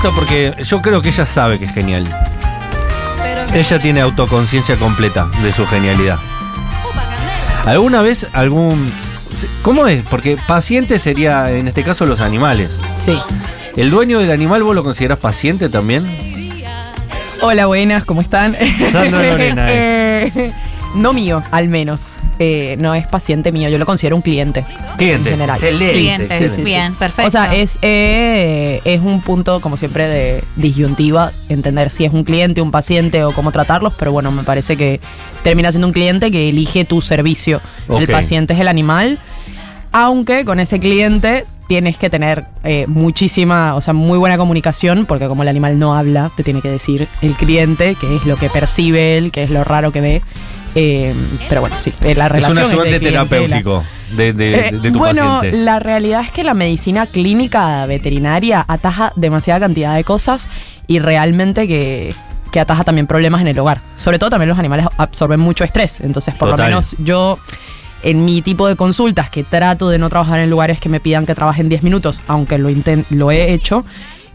gusta porque yo creo que ella sabe que es genial. Pero Ella tiene autoconciencia completa de su genialidad. Candela. ¿Alguna vez algún... ¿Cómo es? Porque paciente sería, en este caso, los animales. Sí. ¿El dueño del animal vos lo considerás paciente también? Hola, buenas, ¿cómo están? Sandra Lorena es. Eh, no mío, al menos. Eh, no es paciente mío, yo lo considero un cliente. Cliente. En general. Excelente, Cliente. Bien, perfecto. O sea, es, eh, es un punto, como siempre, de disyuntiva, entender si es un cliente, un paciente o cómo tratarlos, pero bueno, me parece que termina siendo un cliente que elige tu servicio. El paciente es el animal, aunque con ese cliente tienes que tener eh, muchísima, o sea, muy buena comunicación, porque como el animal no habla, te tiene que decir el cliente, qué es lo que percibe él, qué es lo raro que ve. Eh, pero bueno, sí, eh, la Es relación un ayudante terapéutico de, de- de tu bueno, paciente. la realidad es que la medicina clínica veterinaria ataja demasiada cantidad de cosas y realmente que, que ataja también problemas en el hogar. Sobre todo también los animales absorben mucho estrés. Entonces, por Total. lo menos yo, en mi tipo de consultas, que trato de no trabajar en lugares que me pidan que trabaje en 10 minutos, aunque lo, lo he hecho,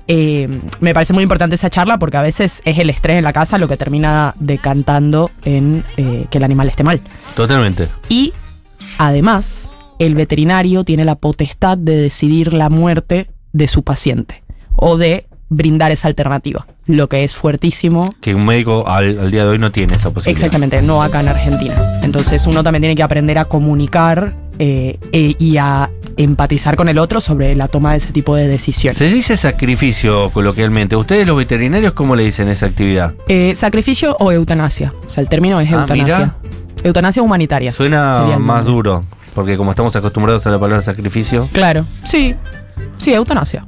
eh, me parece muy importante esa charla porque a veces es el estrés en la casa lo que termina decantando en eh, que el animal esté mal. Totalmente. Y además, el veterinario tiene la potestad de decidir la muerte de su paciente o de brindar esa alternativa, lo que es fuertísimo. Que un médico al, al día de hoy no tiene esa posibilidad. Exactamente, no acá en Argentina. Entonces uno también tiene que aprender a comunicar eh, eh, y a empatizar con el otro sobre la toma de ese tipo de decisiones. Se dice sacrificio coloquialmente. ¿Ustedes los veterinarios cómo le dicen esa actividad? Eh, ¿Sacrificio o eutanasia? O sea, el término es Ah, eutanasia. mira. Eutanasia humanitaria. Suena más duro, porque como estamos acostumbrados a la palabra sacrificio, Claro, sí. Sí, eutanasia.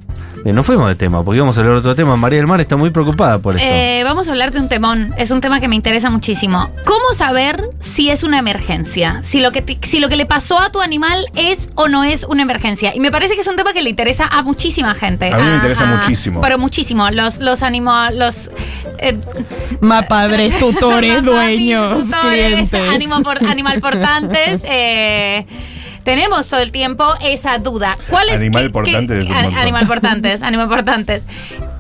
Eh, no fuimos de tema, porque íbamos a hablar de otro tema. María del Mar está muy preocupada por esto. Eh, vamos a hablar de un temón. Es un tema que me interesa muchísimo. ¿Cómo saber si es una emergencia? Si lo que te- si lo que le pasó a tu animal es o no es una emergencia. Y me parece que es un tema que le interesa a muchísima gente. A mí me interesa muchísimo. Pero muchísimo. Los los animo- los eh, Mapadres, tutores, dueños, tutores, clientes. ánimo por- animal portantes. eh, tenemos todo el tiempo esa duda. ¿Cuál es Animal qué- qué- es montón. Animal portantes, animal portantes.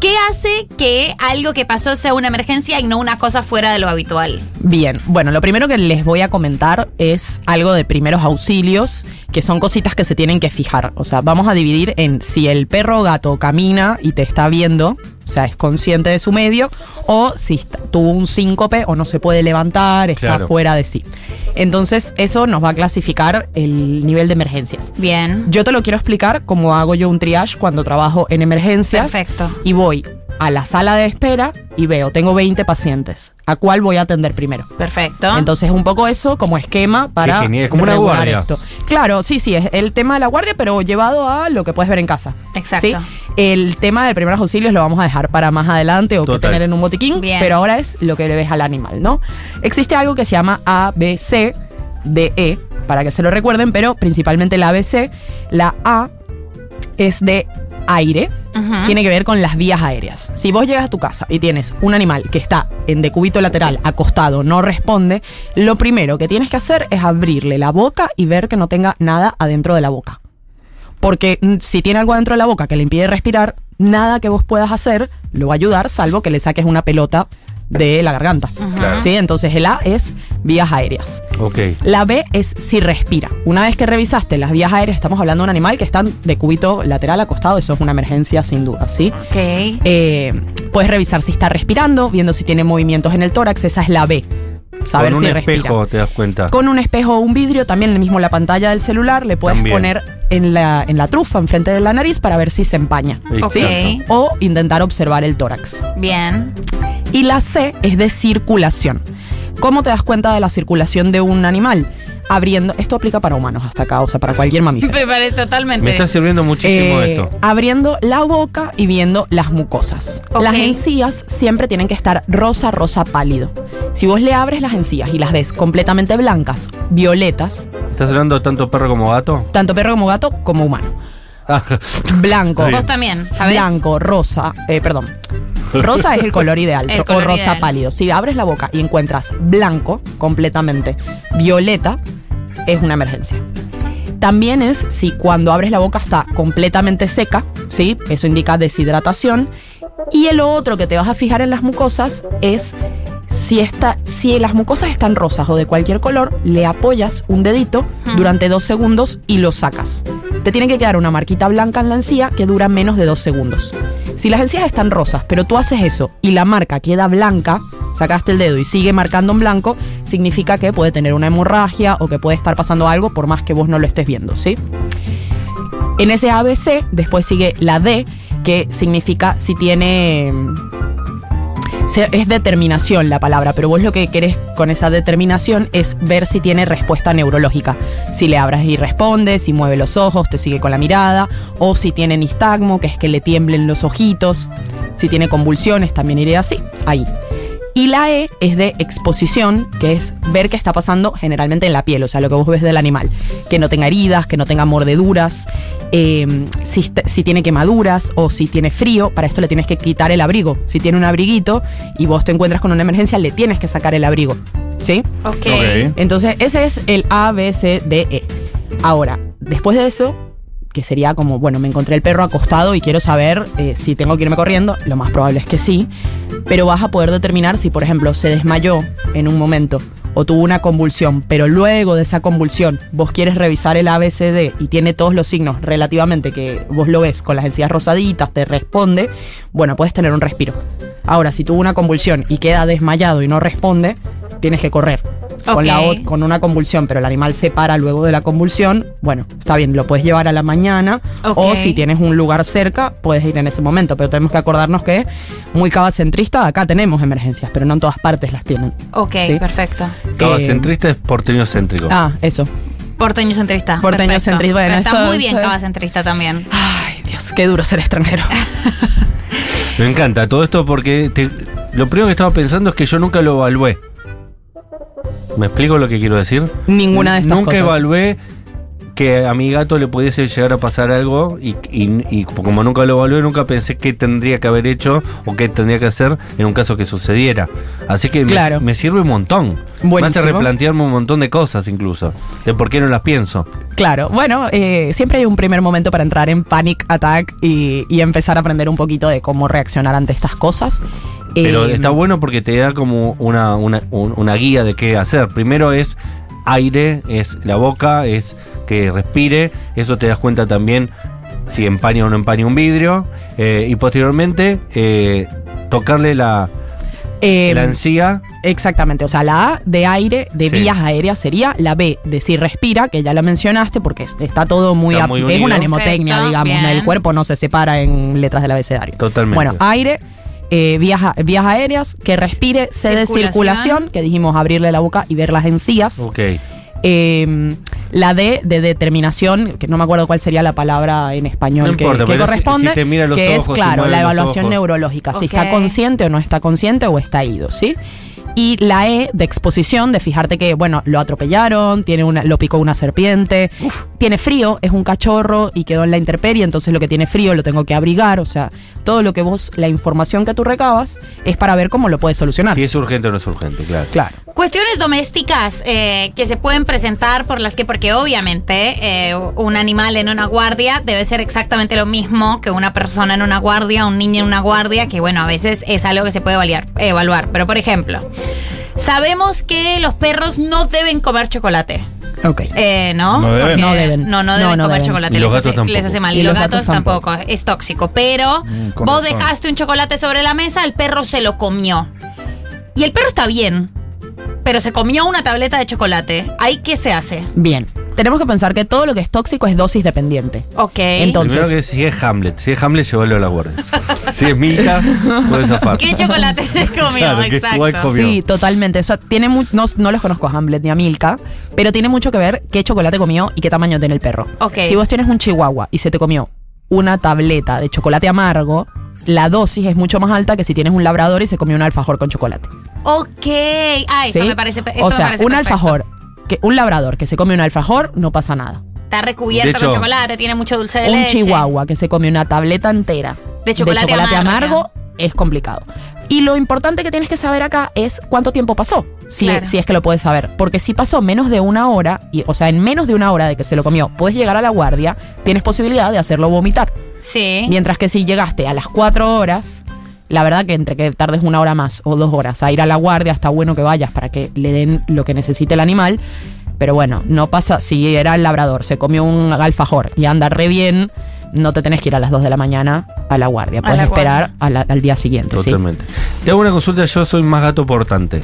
¿Qué hace que algo que pasó sea una emergencia y no una cosa fuera de lo habitual? Bien, bueno, lo primero que les voy a comentar es algo de primeros auxilios, que son cositas que se tienen que fijar. O sea, vamos a dividir en si el perro o gato camina y te está viendo, o sea, es consciente de su medio, o si está- tuvo un síncope o no se puede levantar, está Claro. fuera de sí. Entonces, eso nos va a clasificar el nivel de emergencias. Bien. Yo te lo quiero explicar cómo hago yo un triage cuando trabajo en emergencias. Perfecto. Y voy a la sala de espera y veo, tengo 20 pacientes. ¿A cuál voy a atender primero? Perfecto. Entonces, un poco eso como esquema para Qué genial, es como una guardia. esto. Claro, sí, sí, es el tema de la guardia, pero llevado a lo que puedes ver en casa. Exacto. ¿sí? El tema del primeros auxilios lo vamos a dejar para más adelante o que tener en un botiquín, Bien. pero ahora es lo que le ves al animal, ¿no? Existe algo que se llama ABC, DE, para que se lo recuerden, pero principalmente la ABC, la A es de aire, Tiene que ver con las vías aéreas. Si vos llegas a tu casa y tienes un animal que está en decúbito lateral, acostado, no responde, lo primero que tienes que hacer es abrirle la boca y ver que no tenga nada adentro de la boca. Porque mm, si tiene algo adentro de la boca que le impide respirar, nada que vos puedas hacer lo va a ayudar, salvo que le saques una pelota de la garganta. Claro. ¿Sí? Entonces el A es vías aéreas. Ok. La B es si respira. Una vez que revisaste las vías aéreas, estamos hablando de un animal que está de cúbito lateral acostado, eso es una emergencia sin duda, ¿sí? Ok. Eh, puedes revisar si está respirando, viendo si tiene movimientos en el tórax, esa es la B. Saber Con un si respira. espejo te das cuenta. Con un espejo o un vidrio, también el mismo la pantalla del celular, le puedes También. poner en la, en la trufa, enfrente de la nariz, para ver si se empaña. Exacto. Ok. O intentar observar el tórax. Bien. Y la C es de circulación. ¿Cómo te das cuenta de la circulación de un animal? Abriendo, esto aplica para humanos hasta acá, o sea, para cualquier mamífero. Me parece totalmente. Me está sirviendo muchísimo Eh, esto. Abriendo la boca y viendo las mucosas. Las encías siempre tienen que estar rosa, rosa pálido. Si vos le abres las encías y las ves completamente blancas, violetas, ¿Estás hablando tanto perro como gato? tanto perro como gato como humano. Ah, Blanco, Vos también, ¿sabes? blanco, rosa, eh, perdón. Rosa es el color ideal, El o color rosa ideal. pálido. Si abres la boca y encuentras blanco completamente, violeta, es una emergencia. También es si cuando abres la boca está completamente seca, ¿sí? Eso indica deshidratación. Y el otro que te vas a fijar en las mucosas es si, está, si las mucosas están rosas o de cualquier color, le apoyas un dedito durante dos segundos y lo sacas. Te tiene que quedar una marquita blanca en la encía que dura menos de dos segundos. Si las encías están rosas, pero tú haces eso y la marca queda blanca, sacaste el dedo y sigue marcando en blanco, significa que puede tener una hemorragia o que puede estar pasando algo por más que vos no lo estés viendo, ¿sí? En ese ABC, después sigue la D, que significa si tiene es determinación la palabra, pero vos lo que querés con esa determinación es ver si tiene respuesta neurológica. Si le abras y responde, si mueve los ojos, te sigue con la mirada, o si tiene nistagmo, que es que le tiemblen los ojitos, si tiene convulsiones, también iría así, ahí. Y la E es de exposición, que es ver qué está pasando generalmente en la piel, o sea, lo que vos ves del animal. Que no tenga heridas, que no tenga mordeduras, eh, si, tiene quemaduras o si tiene frío, para esto le tienes que quitar el abrigo. Si tiene un abriguito y vos te encuentras con una emergencia, le tienes que sacar el abrigo. ¿Sí? Ok. Ok. Entonces, ese es el A, B, C, D, E. Ahora, después de eso, que sería como, bueno, me encontré el perro acostado y quiero saber eh, si tengo que irme corriendo, lo más probable es que sí, pero vas a poder determinar si, por ejemplo, se desmayó en un momento o tuvo una convulsión, pero luego de esa convulsión vos quieres revisar el ABCD y tiene todos los signos relativamente que vos lo ves con las encías rosaditas, te responde, bueno, puedes tener un respiro. Ahora, si tuvo una convulsión y queda desmayado y no responde, tienes que correr. Con, la, con una convulsión, pero el animal se para luego de la convulsión, bueno, está bien, lo puedes llevar a la mañana o si tienes un lugar cerca, puedes ir en ese momento, pero tenemos que acordarnos que muy cabacentrista, acá tenemos emergencias, pero no en todas partes las tienen. Ok, Sí. perfecto. Cabacentrista es porteño céntrico. Ah, eso. Porteño centrista. Porteño perfecto. centrista, bueno, Pero está esto- muy bien esto- cabacentrista también. Ay, Dios, qué duro ser extranjero. Me encanta todo esto porque te- lo primero que estaba pensando es que yo nunca lo evalué. ¿Me explico lo que quiero decir? Ninguna de estas Nunca cosas. evalué que a mi gato le pudiese llegar a pasar algo y, y- y como nunca lo evalué, nunca pensé qué tendría que haber hecho o qué tendría que hacer en un caso que sucediera. Así que me- Claro. me, sirve un montón. Me hace replantearme un montón de cosas incluso, de por qué no las pienso. Claro, bueno, eh, siempre hay un primer momento para entrar en panic attack y, y empezar a aprender un poquito de cómo reaccionar ante estas cosas. Pero Eh, está bueno porque te da como una, una, un- una guía de qué hacer. Primero es aire, es la boca, es que respire. Eso te das cuenta también si empaña o no empaña un vidrio. Eh, y posteriormente eh, tocarle la, eh, la encía. Exactamente, o sea, la A de aire, de Sí. vías aéreas sería, la B de si respira, que ya la mencionaste, porque es- está todo muy... Está muy es una mnemotecnia, Perfecto, digamos, bien. el cuerpo no se separa en letras del abecedario. Totalmente. Bueno, aire, eh, vías, vías aéreas, que respire, C de Circulación. que dijimos abrirle la boca y ver las encías. Ok. Eh, la D de determinación, que no me acuerdo cuál sería la palabra en español No que, importa, que pero si- corresponde, si te mira los que es ojos, claro la evaluación neurológica, si está consciente o no está consciente o está ido, ¿sí? Y la E de exposición, de fijarte que, bueno, lo atropellaron, tiene una, lo picó una serpiente, tiene frío, es un cachorro y quedó en la intemperie, entonces lo que tiene frío lo tengo que abrigar, o sea, todo lo que vos, la información que tú recabas es para ver cómo lo puedes solucionar. Si es urgente o no es urgente, claro. Claro. Cuestiones domésticas eh, que se pueden presentar por las que, porque obviamente eh, un animal en una guardia debe ser exactamente lo mismo que una persona en una guardia, un niño en una guardia, que bueno, a veces es algo que se puede evaluar. evaluar. Pero por ejemplo, sabemos que los perros no deben comer chocolate. Ok. Eh, ¿no? No deben. No deben. No, no deben no comer deben. chocolate. Y los les, gatos hace, tampoco. les hace mal. Y Y los, los gatos, gatos tampoco. Es tóxico. Pero Mm, vos razón. dejaste un chocolate sobre la mesa, el perro se lo comió. Y el perro está bien. Pero se comió una tableta de chocolate. ¿Ahí qué se hace? Bien. Tenemos que pensar que todo lo que es tóxico es dosis dependiente. Ok. Entonces- Primero que si es Hamlet. Si es Hamlet, llévalo a la guardia. si es Milka, puede zafar. ¿Qué chocolate se comió? Claro, ¿qué Exacto. comió? Sí, totalmente. O sea, tiene mu- no, no los conozco a Hamlet ni a Milka, pero tiene mucho que ver qué chocolate comió y qué tamaño tiene el perro. Ok. Si vos tienes un chihuahua y se te comió una tableta de chocolate amargo, la dosis es mucho más alta que si tienes un labrador y se comió un alfajor con chocolate. Ok. Ah, esto ¿Sí? me parece. Esto o me sea, parece un perfecto. alfajor, que, un labrador que se come un alfajor, no pasa nada. Está recubierto hecho, con chocolate, tiene mucho dulce de un leche. chihuahua que se come una tableta entera De chocolate amargo es complicado. Y lo importante que tienes que saber acá es cuánto tiempo pasó, si, Claro. si es que lo puedes saber. Porque si pasó menos de una hora, y, o sea, en menos de una hora de que se lo comió, puedes llegar a la guardia, tienes posibilidad de hacerlo vomitar. Sí. Mientras que si llegaste a las cuatro horas, La verdad que entre que tardes una hora más o dos horas a ir a la guardia, está bueno que vayas para que le den lo que necesite el animal. Pero bueno, no pasa, si era el labrador, se comió un alfajor y anda re bien, no te tenés que ir a las 2 de la mañana a la guardia. A Puedes la esperar a la- al día siguiente, ¿sí? Totalmente. Te hago una consulta, yo soy más gato portante.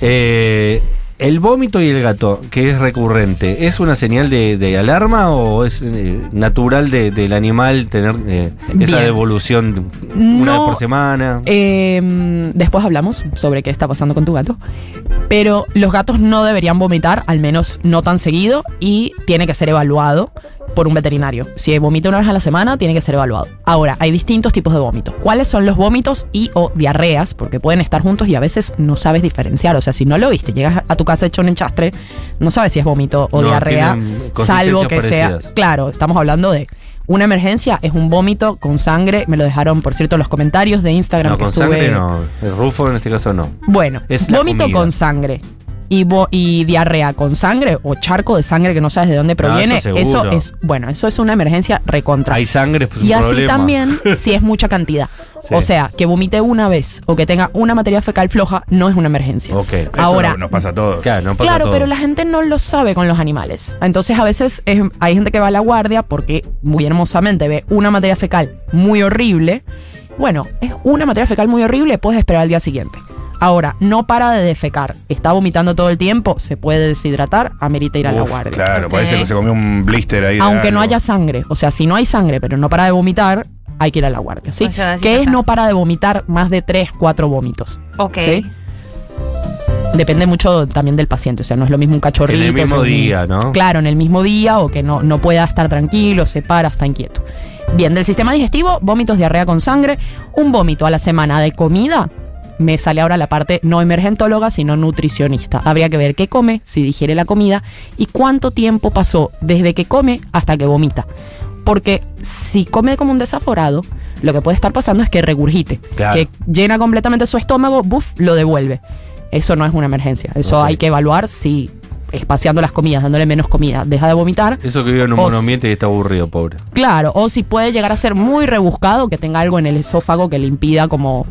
Eh, el vómito y el gato, que es recurrente, ¿es una señal de, de alarma o es eh, natural de- del animal tener eh, esa devolución una No, vez por semana? Eh, después hablamos sobre qué está pasando con tu gato. Pero los gatos no deberían vomitar, al menos no tan seguido, y tiene que ser evaluado por un veterinario. Si vomita una vez a la semana, tiene que ser evaluado. Ahora, hay distintos tipos de vómitos. ¿Cuáles son los vómitos y o diarreas? Porque pueden estar juntos y a veces no sabes diferenciar. O sea, si no lo viste, llegas a tu casa hecho un enchastre, no sabes si es vómito o No, diarrea, salvo que sea... Claro, estamos hablando de... Una emergencia es un vómito con sangre. Me lo dejaron, por cierto, en los comentarios de Instagram No, que con estuve. sangre no. El rufo en este caso no. Bueno, Es vómito con sangre y, y diarrea con sangre o charco de sangre que no sabes de dónde proviene, eso eso, es, bueno, eso es una emergencia recontra. Hay sangre, pues y un así problema. también si es mucha cantidad. Sí. O sea, que vomite una vez o que tenga una materia fecal floja no es una emergencia. Ok. Eso Ahora, no- nos pasa a todos. Claro, no pasa Claro, todo. pero la gente no lo sabe con los animales. Entonces a veces es- hay gente que va a la guardia porque muy hermosamente ve una materia fecal muy horrible. Bueno, es una materia fecal muy horrible, puedes esperar al día siguiente. Ahora, no para de defecar, está vomitando todo el tiempo, se puede deshidratar, amerita ir a la guardia. Claro, Ok. parece que se comió un blister ahí. Aunque no haya sangre, o sea, si no hay sangre, pero no para de vomitar, hay que ir a la guardia, ¿sí? O sea, que es no para de vomitar más de 3, 4 vómitos. Ok. ¿Sí? Depende mucho también del paciente, o sea, no es lo mismo un cachorrito. En el mismo que un- día, ¿no? Claro, en el mismo día o que no, no pueda estar tranquilo, se para, está inquieto. Bien, del sistema digestivo, vómitos, diarrea con sangre, un vómito a la semana de comida. Me sale ahora la parte no emergentóloga, sino nutricionista. Habría que ver qué come, si digiere la comida y cuánto tiempo pasó desde que come hasta que vomita. Porque si come como un desaforado, lo que puede estar pasando es que regurgite, Claro. que llena completamente su estómago, buf, lo devuelve. Eso no es una emergencia. Eso hay que evaluar si espaciando las comidas, dándole menos comida, deja de vomitar. Eso que vive en un monoambiente y está aburrido, pobre. Claro, o si puede llegar a ser muy rebuscado, que tenga algo en el esófago que le impida como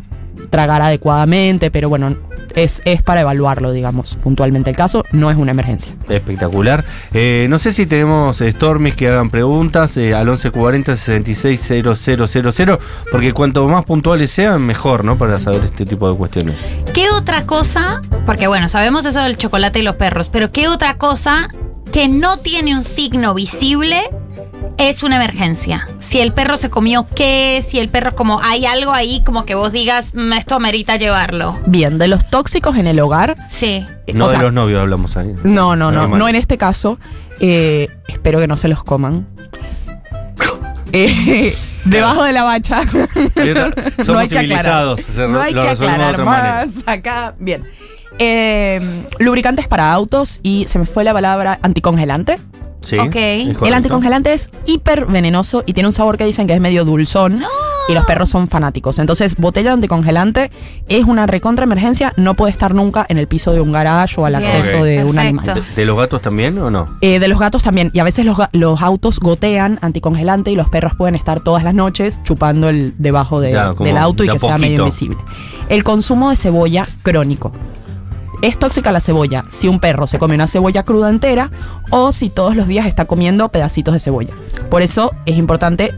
tragar adecuadamente, pero bueno, es, es para evaluarlo, digamos, puntualmente el caso, no es una emergencia. Espectacular. Eh, no sé si tenemos eh, Stormis que hagan preguntas eh, al 1140 660000, porque cuanto más puntuales sean, mejor, ¿no? Para saber este tipo de cuestiones. ¿Qué otra cosa? Porque bueno, sabemos eso del chocolate y los perros, pero ¿qué otra cosa que no tiene un signo visible es una emergencia? Si el perro se comió qué, si el perro como hay algo ahí como que vos digas, "Mm, esto amerita llevarlo. Bien, de los tóxicos en el hogar, Sí. eh, No o de sea, los novios hablamos ahí. no, no, no, no en este caso, eh, espero que no se los coman. Eh, debajo de la bacha. Somos No hay que aclarar. civilizados. se- No hay que aclarar más manera. acá. Bien. Eh, lubricantes para autos y se me fue la palabra anticongelante. Sí. Ok. es El anticongelante es hiper venenoso y tiene un sabor que dicen que es medio dulzón. Y los perros son fanáticos. Entonces, botella de anticongelante es una recontra emergencia. No puede estar nunca en el piso de un garage o al Bien, acceso de un animal. ¿De, de los gatos también o no? Eh, de los gatos también. Y a veces los, los autos gotean anticongelante y los perros pueden estar todas las noches chupando el debajo de- Ya, como del auto y de que sea medio invisible. El consumo de cebolla crónico. Es tóxica la cebolla si un perro se come una cebolla cruda entera o si todos los días está comiendo pedacitos de cebolla. Por eso es importante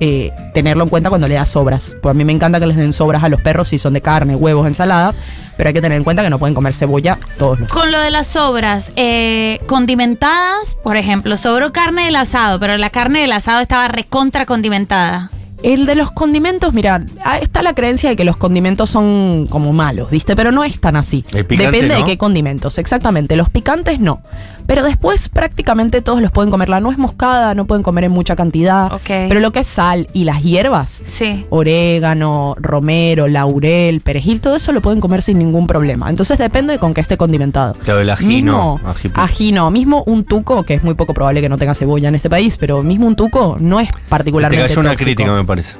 eh, tenerlo en cuenta cuando le das sobras. Pues a mí me encanta que les den sobras a los perros si son de carne, huevos, ensaladas, pero hay que tener en cuenta que no pueden comer cebolla todos los Con lo de las sobras, eh, condimentadas, por ejemplo, sobró carne del asado, pero la carne del asado estaba recontra condimentada. El de los condimentos, mira, ah, está la creencia de que los condimentos son como malos, ¿viste? Pero no es tan así. Picante, Depende de qué condimentos, exactamente. Los picantes no. Pero después prácticamente todos los pueden comer. La nuez moscada no pueden comer en mucha cantidad. Ok. Pero lo que es sal y las hierbas, Sí. orégano, romero, laurel, perejil, todo eso lo pueden comer sin ningún problema. Entonces depende de con qué esté condimentado. Claro, el ají Mismo, no, ají- ají no. Mismo un tuco, que es muy poco probable que no tenga cebolla en este país, pero mismo un tuco no es Te particularmente cayó una tóxico. crítica, me parece.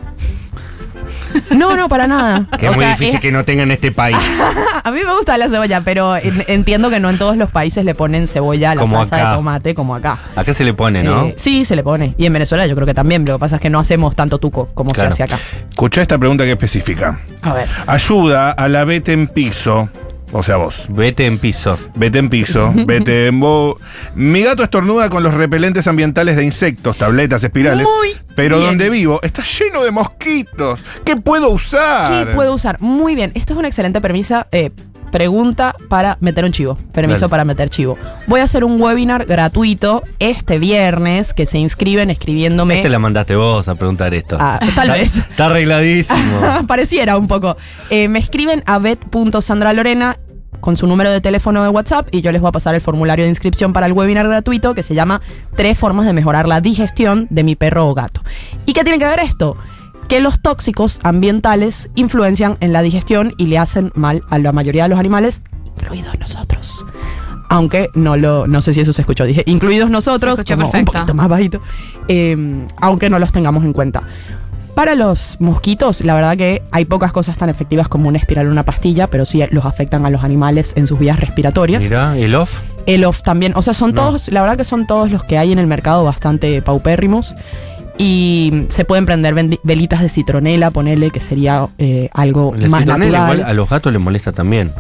No, no, para nada. Que es O muy sea, difícil es- que no tenga en este país. A mí me gusta la cebolla, pero en- entiendo que no en todos los países le ponen cebolla a la Como salsa acá. de tomate como acá. Acá se le pone, ¿no? Eh, sí, se le pone. Y en Venezuela yo creo que también. Lo que pasa es que no hacemos tanto tuco como Claro. se hace acá. Escucha esta pregunta que es específica. A ver. Ayuda a la vete en piso, o sea vos. Vete en piso. Vete en piso, vete en bo... Mi gato estornuda con los repelentes ambientales de insectos, tabletas, espirales. Muy pero bien. donde vivo está lleno de mosquitos. ¿Qué puedo usar? ¿Qué puedo usar? Muy bien. Esto es una excelente premisa. eh, pregunta para meter un chivo. Permiso Dale. para meter chivo. Voy a hacer un webinar gratuito este viernes que se inscriben escribiéndome. Este la mandaste vos a preguntar esto. Ah, tal vez. Está arregladísimo. Pareciera un poco. Eh, me escriben a bet.sandralorena con su número de teléfono de WhatsApp y yo les voy a pasar el formulario de inscripción para el webinar gratuito que se llama Tres formas de mejorar la digestión de mi perro o gato. ¿Y qué tiene que ver esto? Que los tóxicos ambientales influencian en la digestión y le hacen mal a la mayoría de los animales, incluidos nosotros. Aunque no lo, no sé si eso se escuchó, dije, incluidos nosotros, como un poquito más bajito, eh, aunque no los tengamos en cuenta. Para los mosquitos, la verdad que hay pocas cosas tan efectivas como una espiral o una pastilla, pero sí los afectan a los animales en sus vías respiratorias. Mira, el off. El off también, o sea, son No. todos, la verdad que son todos los que hay en el mercado bastante paupérrimos. Y se pueden prender velitas de citronela, ponele, que sería eh, algo La más citronela natural. igual a los gatos les molesta también.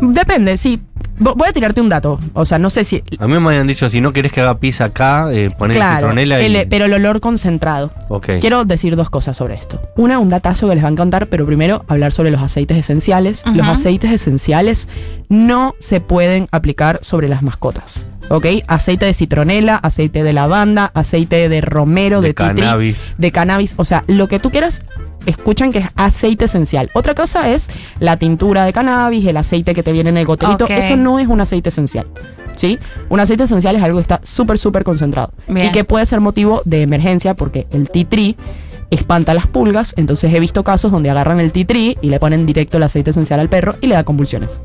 Depende, sí. Vo- Voy a tirarte un dato. O sea, no sé si. A mí me habían dicho, si no querés que haga pizza acá, eh, poné Claro, citronela y... el- pero el olor concentrado. ok. Quiero decir dos cosas sobre esto. Una, un datazo que les va a encantar, pero primero hablar sobre los aceites esenciales. Los aceites esenciales no se pueden aplicar sobre las mascotas. ¿Ok? Aceite de citronela, aceite de lavanda, aceite de romero, de, De titri, cannabis. de cannabis. O sea, lo que tú quieras, escuchan que es aceite esencial. Otra cosa es la tintura de cannabis, el aceite que te viene en el goterito. Ok. Eso no es un aceite esencial. ¿Sí? Un aceite esencial es algo que está súper, súper concentrado. Bien. Y que puede ser motivo de emergencia porque el titri espanta las pulgas. Entonces he visto casos donde agarran el titri y le ponen directo el aceite esencial al perro y le da convulsiones.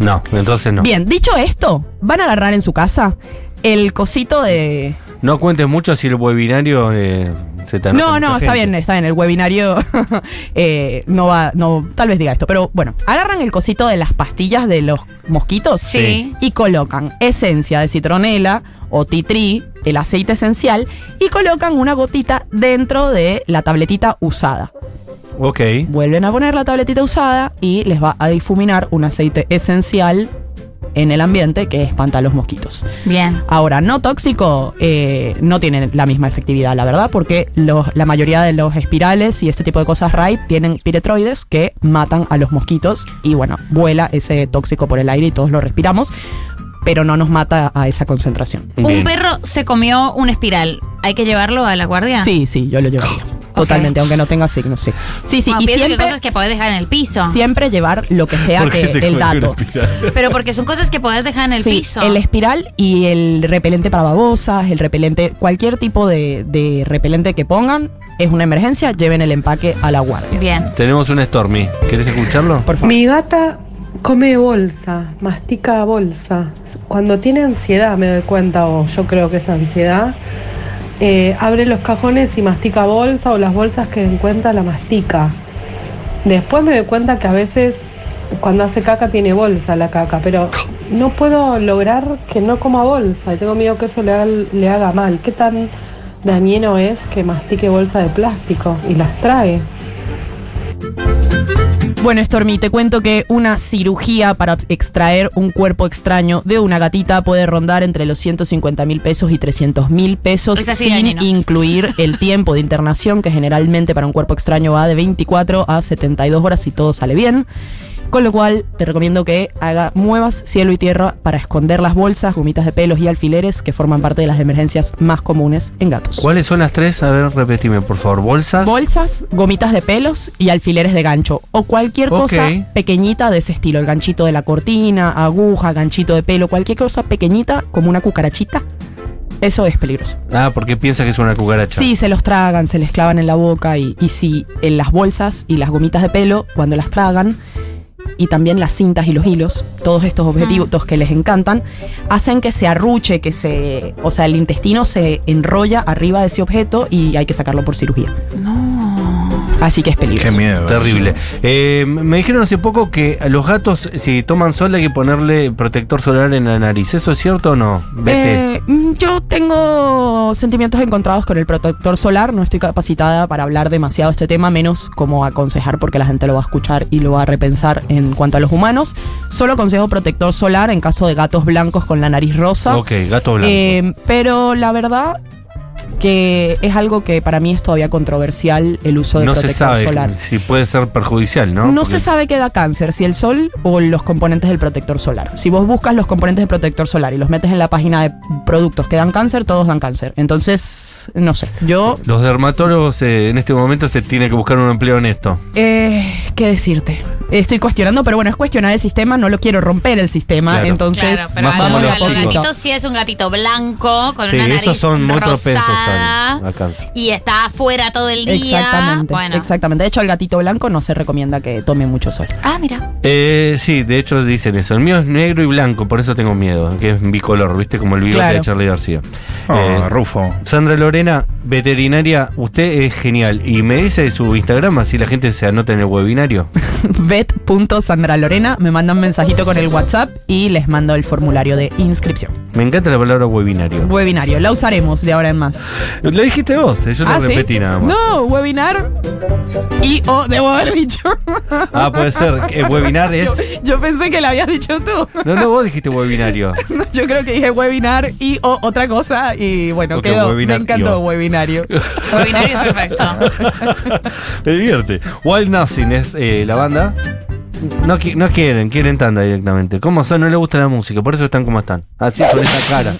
No, entonces no. Bien, dicho esto, van a agarrar en su casa el cosito de. No cuentes mucho si el webinario eh, se te No, no, está gente. bien, está bien. El webinario eh, no va, no, tal vez diga esto, pero bueno, agarran el cosito de las pastillas de los mosquitos Sí. y colocan esencia de citronela o titri, el aceite esencial, y colocan una gotita dentro de la tabletita usada. Ok. Vuelven a poner la tabletita usada y les va a difuminar un aceite esencial en el ambiente que espanta a los mosquitos. Bien. Ahora, no tóxico eh, no tiene la misma efectividad, la verdad, porque los- la mayoría de los espirales y este tipo de cosas RAID tienen piretroides que matan a los mosquitos y bueno, vuela ese tóxico por el aire y todos lo respiramos, pero no nos mata a esa concentración. Bien. Un perro se comió una espiral. ¿Hay que llevarlo a la guardia? Sí, sí, yo lo llevaría. Totalmente, aunque no tenga signos, sí. Sí, sí, Bueno, y que siempre, cosas que puedes dejar en el piso. siempre llevar lo que sea ¿Por qué que se el una dato. espiral? Pero porque son cosas que puedes dejar en el Sí, piso. el espiral y el repelente para babosas, el repelente, cualquier tipo de, de repelente que pongan, es una emergencia, lleven el empaque a la guardia. Bien. Tenemos un Stormy. ¿Quieres escucharlo? Por favor. Mi gata come bolsa, mastica bolsa. Cuando tiene ansiedad, me doy cuenta, o yo creo que es ansiedad, eh, abre los cajones y mastica bolsa o las bolsas que encuentra la mastica. Después me doy cuenta que a veces cuando hace caca tiene bolsa la caca, pero no puedo lograr que no coma bolsa y tengo miedo que eso le haga, le haga mal. ¿Qué tan dañino es que mastique bolsa de plástico y las trae? Bueno, Stormy, te cuento que una cirugía para extraer un cuerpo extraño de una gatita puede rondar entre los 150 mil pesos y 300 mil pesos Es así, sin incluir el tiempo de internación, que generalmente para un cuerpo extraño va de 24 a 72 horas si todo sale bien. Con lo cual, te recomiendo que haga, muevas cielo y tierra para esconder las bolsas, gomitas de pelos y alfileres que forman parte de las emergencias más comunes en gatos. ¿Cuáles son las tres? A ver, repetime, por favor. ¿Bolsas? Bolsas, gomitas de pelos y alfileres de gancho. O cualquier cosa pequeñita de ese estilo. El ganchito de la cortina, aguja, ganchito de pelo, cualquier cosa pequeñita como una cucarachita. Eso es peligroso. ah, porque piensa que es una cucaracha. Sí, se los tragan, se les clavan en la boca y, y si en las bolsas y las gomitas de pelo, cuando las tragan, y también las cintas y los hilos, todos estos objetivos que les encantan, hacen que se arruche, que se. O sea, el intestino se enrolla arriba de ese objeto y hay que sacarlo por cirugía. No. Así que es peligroso. Qué miedo. Terrible. Eh, me dijeron hace poco que a los gatos, si toman sol, hay que ponerle protector solar en la nariz. ¿Eso es cierto o no? Vete. Eh, mm, yo tengo sentimientos encontrados con el protector solar. No estoy capacitada para hablar demasiado de este tema, menos como aconsejar, porque la gente lo va a escuchar y lo va a repensar en cuanto a los humanos. Solo aconsejo protector solar en caso de gatos blancos con la nariz rosa. ok, gato blanco. Eh, pero la verdad que es algo que para mí es todavía controversial el uso de no se protector sabe solar. si puede ser perjudicial, ¿no? No, Porque- se sabe qué da cáncer, si el sol o los componentes del protector solar. Si vos buscas los componentes del protector solar y los metes en la página de productos que dan cáncer, todos dan cáncer. Entonces, no sé. Yo, Los dermatólogos eh, en este momento se tienen que buscar un empleo en esto. eh, ¿qué decirte? Estoy cuestionando, pero bueno, es cuestionar el sistema, no lo quiero romper el sistema. Claro. Entonces, Claro, pero más a como los, los a los chicos. gatitos sí es un gatito blanco con Sí, una nariz esos son muy propensos rosada, al, al cáncer. y está afuera todo el día. Exactamente, Bueno. exactamente. De hecho, al gatito blanco no se recomienda que tome mucho sol. Ah, mira. Eh, sí, de hecho dicen eso. El mío es negro y blanco, por eso tengo miedo, que es bicolor, ¿viste? Como el bigote Claro. de Charlie García. Oh, Eh, Rufo. Sandra Lorena, veterinaria, usted es genial. Y me dice su Instagram, así la gente se anota en el webinario. Bet.sandralorena, me mandan un mensajito con el WhatsApp y les mando el formulario de inscripción. Me encanta la palabra webinario. Webinario, la usaremos de ahora en más. Lo dijiste vos, eh, yo ¿Ah, lo sí? repetí nada más. No, webinar y o debo haber dicho. Ah, puede ser. El webinar es. yo pensé que la habías dicho tú. No, no, vos dijiste webinario. Yo creo que dije webinar y o otra cosa y bueno, quedó. Me encantó webinario. Webinario es perfecto. Me divierte. Wild Nothing es eh, la banda. No, no quieren, quieren tanda directamente. ¿Cómo son? No les gusta la música, por eso están como están. Así, con esa cara.